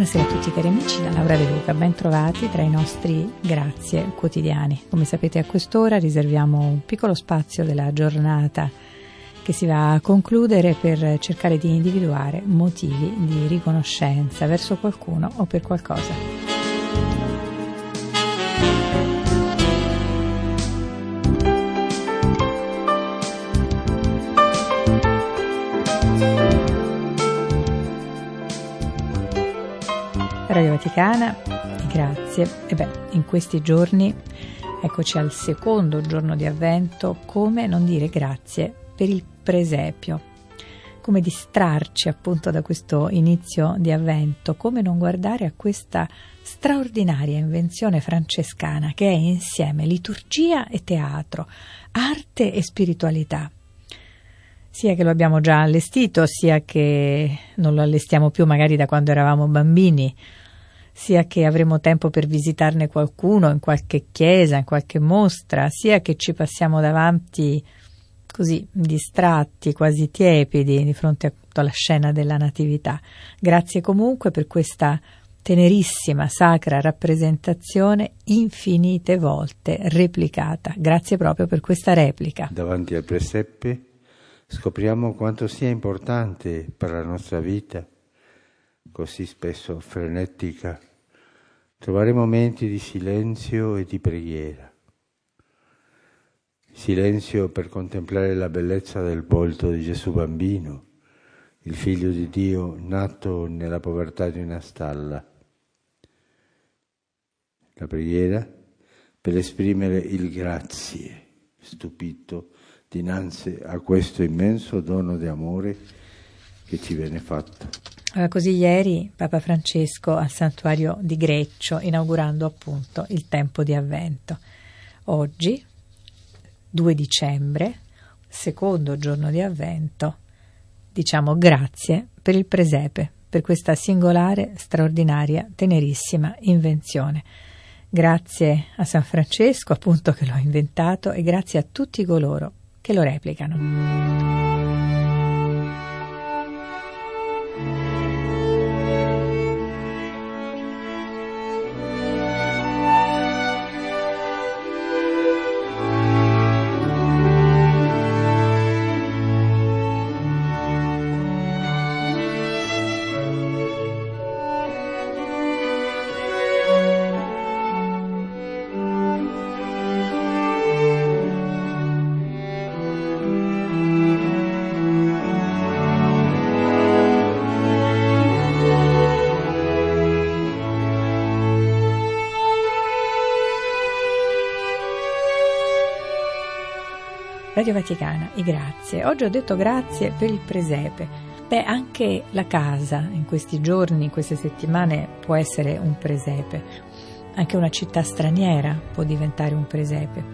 Buonasera a tutti cari amici, da Laura De Luca, ben trovati tra i nostri grazie quotidiani. Come sapete a quest'ora riserviamo un piccolo spazio della giornata che si va a concludere per cercare di individuare motivi di riconoscenza verso qualcuno o per qualcosa. Vaticana, grazie. E beh, in questi giorni, eccoci al secondo giorno di avvento, come non dire grazie per il presepio, come distrarci appunto da questo inizio di avvento, come non guardare a questa straordinaria invenzione francescana che è insieme liturgia e teatro, arte e spiritualità sia che lo abbiamo già allestito, sia che non lo allestiamo più magari da quando eravamo bambini, sia che avremo tempo per visitarne qualcuno in qualche chiesa, in qualche mostra, sia che ci passiamo davanti così distratti, quasi tiepidi di fronte a tutta la scena della Natività. Grazie comunque per questa tenerissima sacra rappresentazione infinite volte replicata. Grazie proprio per questa replica. Davanti al presepe scopriamo quanto sia importante per la nostra vita, così spesso frenetica, trovare momenti di silenzio e di preghiera. Silenzio per contemplare la bellezza del volto di Gesù bambino, il figlio di Dio nato nella povertà di una stalla. La preghiera per esprimere il grazie, stupito dinanzi a questo immenso dono di amore che ci viene fatto. Allora, così ieri Papa Francesco al santuario di Greccio, inaugurando appunto il tempo di avvento. Oggi, 2 dicembre, secondo giorno di avvento, diciamo grazie per il presepe, per questa singolare, straordinaria, tenerissima invenzione. Grazie a San Francesco, appunto, che l'ho inventato, e grazie a tutti coloro che lo replicano. Radio Vaticana, i grazie. Oggi ho detto grazie per il presepe. Beh, anche la casa in questi giorni, in queste settimane può essere un presepe. Anche una città straniera può diventare un presepe.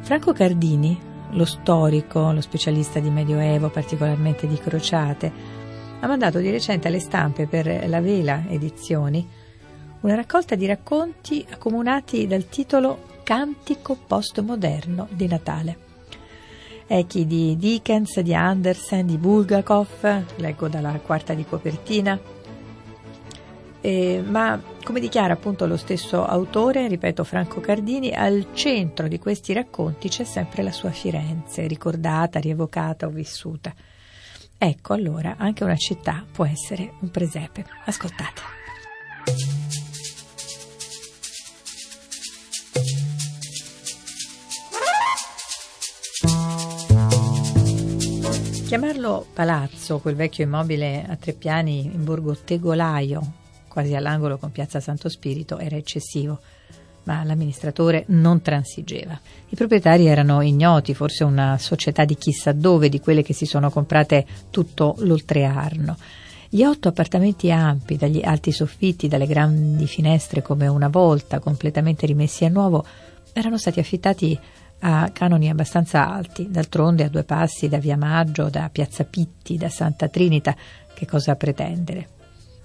Franco Cardini, lo storico, lo specialista di Medioevo, particolarmente di crociate, ha mandato di recente alle stampe per la Vela Edizioni una raccolta di racconti accomunati dal titolo Cantico postmoderno di Natale echi di Dickens, di Andersen, di Bulgakov, leggo dalla quarta di copertina. Eh, ma come dichiara appunto lo stesso autore, ripeto Franco Cardini, al centro di questi racconti c'è sempre la sua Firenze, ricordata, rievocata o vissuta. Ecco allora, anche una città può essere un presepe. Ascoltate. Chiamarlo palazzo, quel vecchio immobile a tre piani in borgo Tegolaio, quasi all'angolo con piazza Santo Spirito, era eccessivo, ma l'amministratore non transigeva. I proprietari erano ignoti, forse una società di chissà dove, di quelle che si sono comprate tutto l'oltrearno. Gli otto appartamenti ampi, dagli alti soffitti, dalle grandi finestre come una volta, completamente rimessi a nuovo, erano stati affittati a canoni abbastanza alti, d'altronde a due passi da Via Maggio, da Piazza Pitti, da Santa Trinita, che cosa pretendere?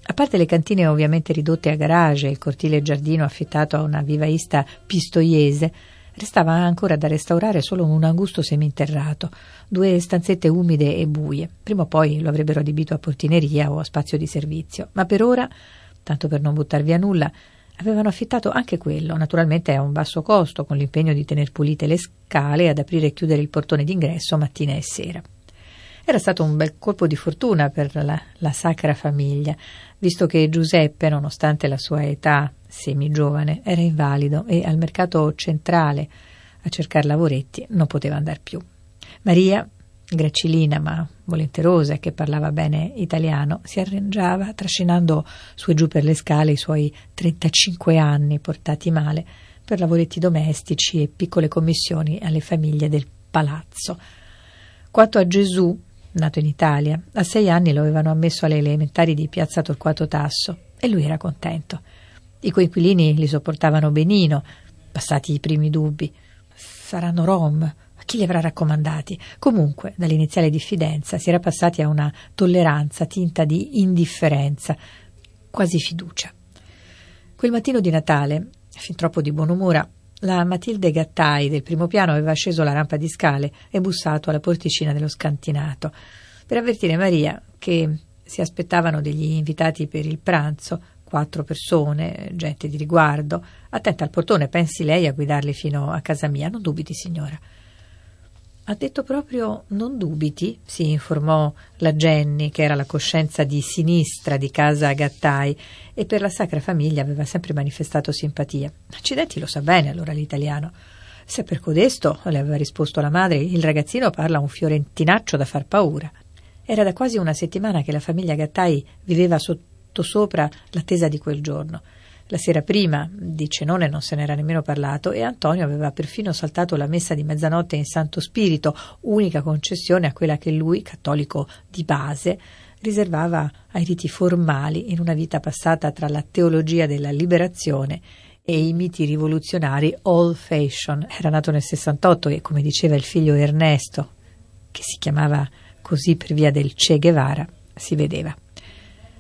A parte le cantine ovviamente ridotte a garage e il cortile giardino affittato a una vivaista pistoiese, restava ancora da restaurare solo un angusto seminterrato, due stanzette umide e buie. Prima o poi lo avrebbero adibito a portineria o a spazio di servizio, ma per ora, tanto per non buttar via nulla, avevano affittato anche quello, naturalmente a un basso costo, con l'impegno di tener pulite le scale e ad aprire e chiudere il portone d'ingresso mattina e sera. Era stato un bel colpo di fortuna per la, la sacra famiglia, visto che Giuseppe, nonostante la sua età semigiovane, era invalido e al mercato centrale a cercare lavoretti non poteva andare più. Maria, gracilina ma volenterosa che parlava bene italiano, si arrangiava trascinando su e giù per le scale i suoi 35 anni portati male per lavoretti domestici e piccole commissioni alle famiglie del palazzo. Quanto a Gesù, nato in Italia. A sei anni lo avevano ammesso alle elementari di Piazza Torquato Tasso e lui era contento. I coinquilini li sopportavano benino, passati i primi dubbi. Saranno rom? Chi li avrà raccomandati? Comunque, dall'iniziale diffidenza si era passati a una tolleranza tinta di indifferenza, quasi fiducia. Quel mattino di Natale, fin troppo di buonumora, la Matilde Gattai del primo piano aveva sceso la rampa di scale e bussato alla porticina dello scantinato per avvertire Maria che si aspettavano degli invitati per il pranzo, quattro persone, gente di riguardo. Attenta al portone, pensi lei a guidarli fino a casa mia. Non dubiti, signora. Ha detto proprio non dubiti, si informò la Jenny, che era la coscienza di sinistra di casa Gattai e per la Sacra Famiglia aveva sempre manifestato simpatia. Accidenti, lo sa bene allora l'italiano. Se per codesto, le aveva risposto la madre, il ragazzino parla un fiorentinaccio da far paura. Era da quasi una settimana che la famiglia Gattai viveva sottosopra l'attesa di quel giorno. La sera prima di cenone non se n'era nemmeno parlato e Antonio aveva perfino saltato la messa di mezzanotte in Santo Spirito, unica concessione a quella che lui, cattolico di base, riservava ai riti formali in una vita passata tra la teologia della liberazione e i miti rivoluzionari old fashion. Era nato nel 68 e, come diceva il figlio Ernesto, che si chiamava così per via del Che Guevara, si vedeva.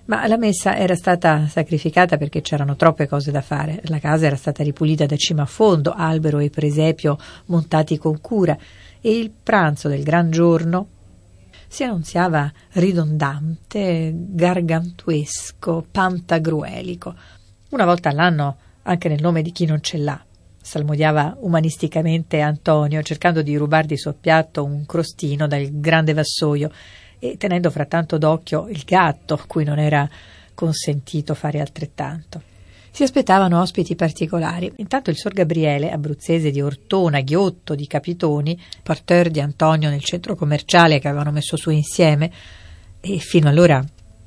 Ma la messa era stata sacrificata perché c'erano troppe cose da fare. La casa era stata ripulita da cima a fondo, albero e presepio montati con cura, e il pranzo del gran giorno si annunziava ridondante, gargantuesco, pantagruelico. Una volta all'anno anche nel nome di chi non ce l'ha. Salmodiava umanisticamente Antonio, cercando di rubar di suo piatto un crostino dal grande vassoio e tenendo frattanto d'occhio il gatto, cui non era consentito fare altrettanto. Si aspettavano ospiti particolari. Intanto il Sor Gabriele, abruzzese di Ortona, Ghiotto, di Capitoni, porteur di Antonio nel centro commerciale che avevano messo su insieme, e fino allora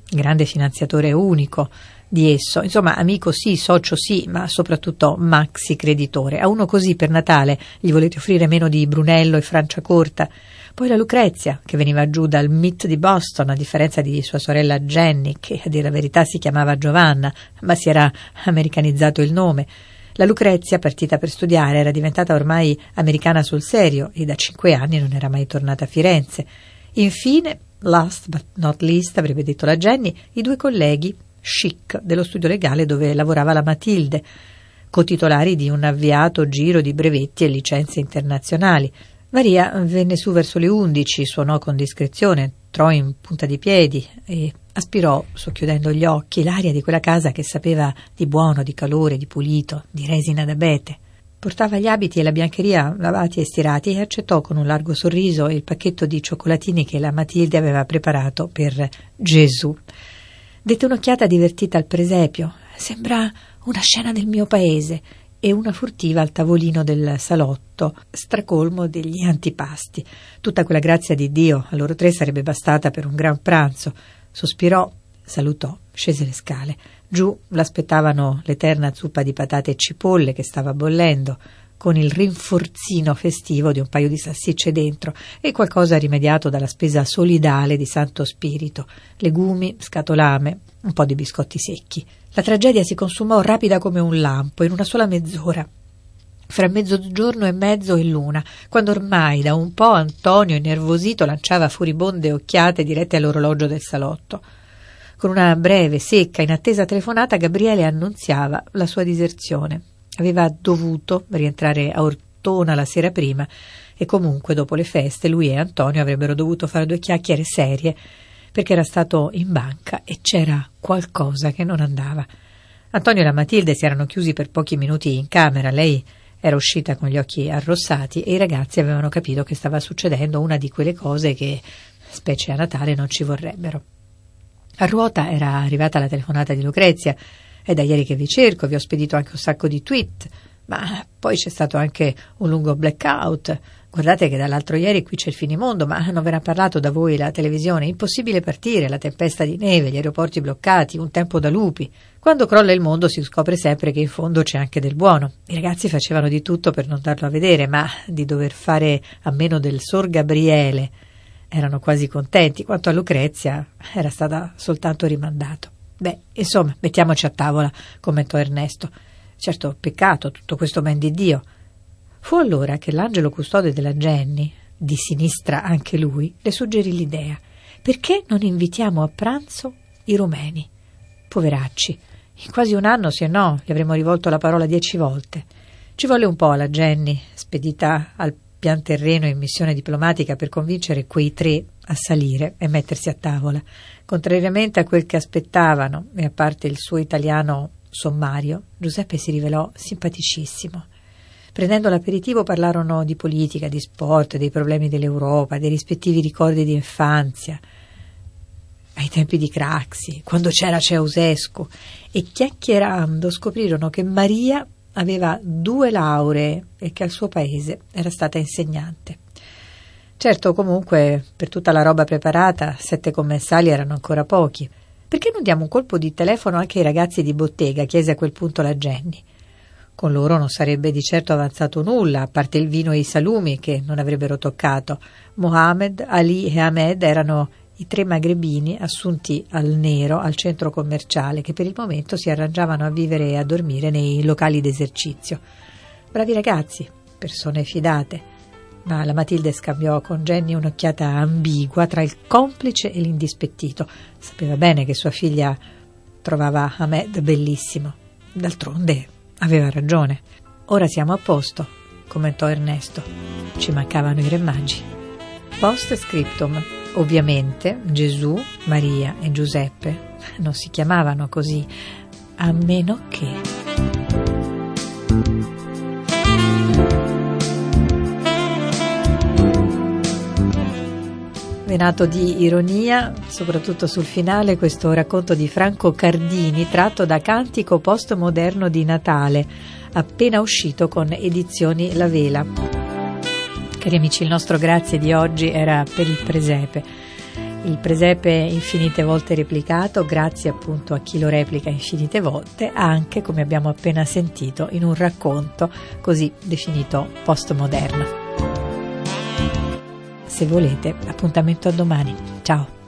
grande finanziatore unico di esso, insomma amico sì, socio sì, ma soprattutto maxi creditore. A uno così per Natale gli volete offrire meno di Brunello e Franciacorta poi la Lucrezia, che veniva giù dal MIT di Boston, a differenza di sua sorella Jenny, che a dire la verità si chiamava Giovanna, ma si era americanizzato il nome. La Lucrezia, partita per studiare, era diventata ormai americana sul serio e da cinque anni non era mai tornata a Firenze. Infine, last but not least, avrebbe detto la Jenny, i due colleghi chic dello studio legale dove lavorava la Matilde, cotitolari di un avviato giro di brevetti e licenze internazionali. Maria venne su verso le undici, suonò con discrezione, entrò in punta di piedi e aspirò, socchiudendo gli occhi, l'aria di quella casa che sapeva di buono, di calore, di pulito, di resina d'abete. Portava gli abiti e la biancheria lavati e stirati e accettò con un largo sorriso il pacchetto di cioccolatini che la Matilde aveva preparato per Gesù. Dette un'occhiata divertita al presepio. Sembra una scena del mio paese e una furtiva al tavolino del salotto, stracolmo degli antipasti. Tutta quella grazia di Dio a loro tre sarebbe bastata per un gran pranzo. Sospirò, salutò, scese le scale. Giù l'aspettavano l'eterna zuppa di patate e cipolle che stava bollendo, con il rinforzino festivo di un paio di salsicce dentro e qualcosa rimediato dalla spesa solidale di Santo Spirito, legumi, scatolame, un po' di biscotti secchi. La tragedia si consumò rapida come un lampo in una sola mezz'ora. fra mezzogiorno e mezzo e l'una, quando ormai da un po' Antonio, innervosito, lanciava furibonde occhiate dirette all'orologio del salotto. Con una breve, secca, inattesa telefonata, Gabriele annunziava la sua diserzione. Aveva dovuto rientrare a Ortona la sera prima e comunque dopo le feste lui e Antonio avrebbero dovuto fare due chiacchiere serie perché era stato in banca e c'era qualcosa che non andava. Antonio e la Matilde si erano chiusi per pochi minuti in camera, lei era uscita con gli occhi arrossati e i ragazzi avevano capito che stava succedendo una di quelle cose che, specie a Natale, non ci vorrebbero. A ruota era arrivata la telefonata di Lucrezia. È da ieri che vi cerco, vi ho spedito anche un sacco di tweet, ma poi c'è stato anche un lungo blackout. Guardate che dall'altro ieri qui c'è il finimondo, ma non ve ne ha parlato da voi la televisione. Impossibile partire, la tempesta di neve, gli aeroporti bloccati, un tempo da lupi. Quando crolla il mondo si scopre sempre che in fondo c'è anche del buono. I ragazzi facevano di tutto per non darlo a vedere, ma di dover fare a meno del Sor Gabriele erano quasi contenti. Quanto a Lucrezia, era stata soltanto rimandato. Beh, insomma, mettiamoci a tavola, commentò Ernesto. Certo, peccato tutto questo ben di Dio. Fu allora che l'angelo custode della Jenny, di sinistra anche lui, le suggerì l'idea. Perché non invitiamo a pranzo i rumeni? Poveracci. In quasi un anno, se no, gli avremmo rivolto la parola dieci volte. Ci volle un po' alla Jenny, spedita al pian terreno in missione diplomatica per convincere quei tre a salire e mettersi a tavola. Contrariamente a quel che aspettavano, e a parte il suo italiano sommario, Giuseppe si rivelò simpaticissimo. Prendendo l'aperitivo parlarono di politica, di sport, dei problemi dell'Europa, dei rispettivi ricordi di infanzia, ai tempi di Craxi, quando c'era Ceausescu, e chiacchierando scoprirono che Maria aveva due lauree e che al suo paese era stata insegnante. Certo, comunque, per tutta la roba preparata, sette commensali erano ancora pochi. Perché non diamo un colpo di telefono anche ai ragazzi di bottega? chiese a quel punto la Jenny. Con loro non sarebbe di certo avanzato nulla, a parte il vino e i salumi che non avrebbero toccato. Mohammed, Ali e Ahmed erano i tre magrebini assunti al nero al centro commerciale che per il momento si arrangiavano a vivere e a dormire nei locali d'esercizio. Bravi ragazzi, persone fidate. Ma la Matilde scambiò con Jenny un'occhiata ambigua tra il complice e l'indispettito. Sapeva bene che sua figlia trovava Ahmed bellissimo. D'altronde Aveva ragione. Ora siamo a posto, commentò Ernesto. Ci mancavano i re magi. Post scriptum. Ovviamente Gesù, Maria e Giuseppe non si chiamavano così, a meno che. Venato di ironia, soprattutto sul finale, questo racconto di Franco Cardini tratto da Cantico postmoderno di Natale, appena uscito con Edizioni La Vela. Cari amici, il nostro grazie di oggi era per il presepe. Il presepe infinite volte replicato, grazie appunto a chi lo replica infinite volte, anche come abbiamo appena sentito in un racconto così definito postmoderno se volete. Appuntamento a domani. Ciao.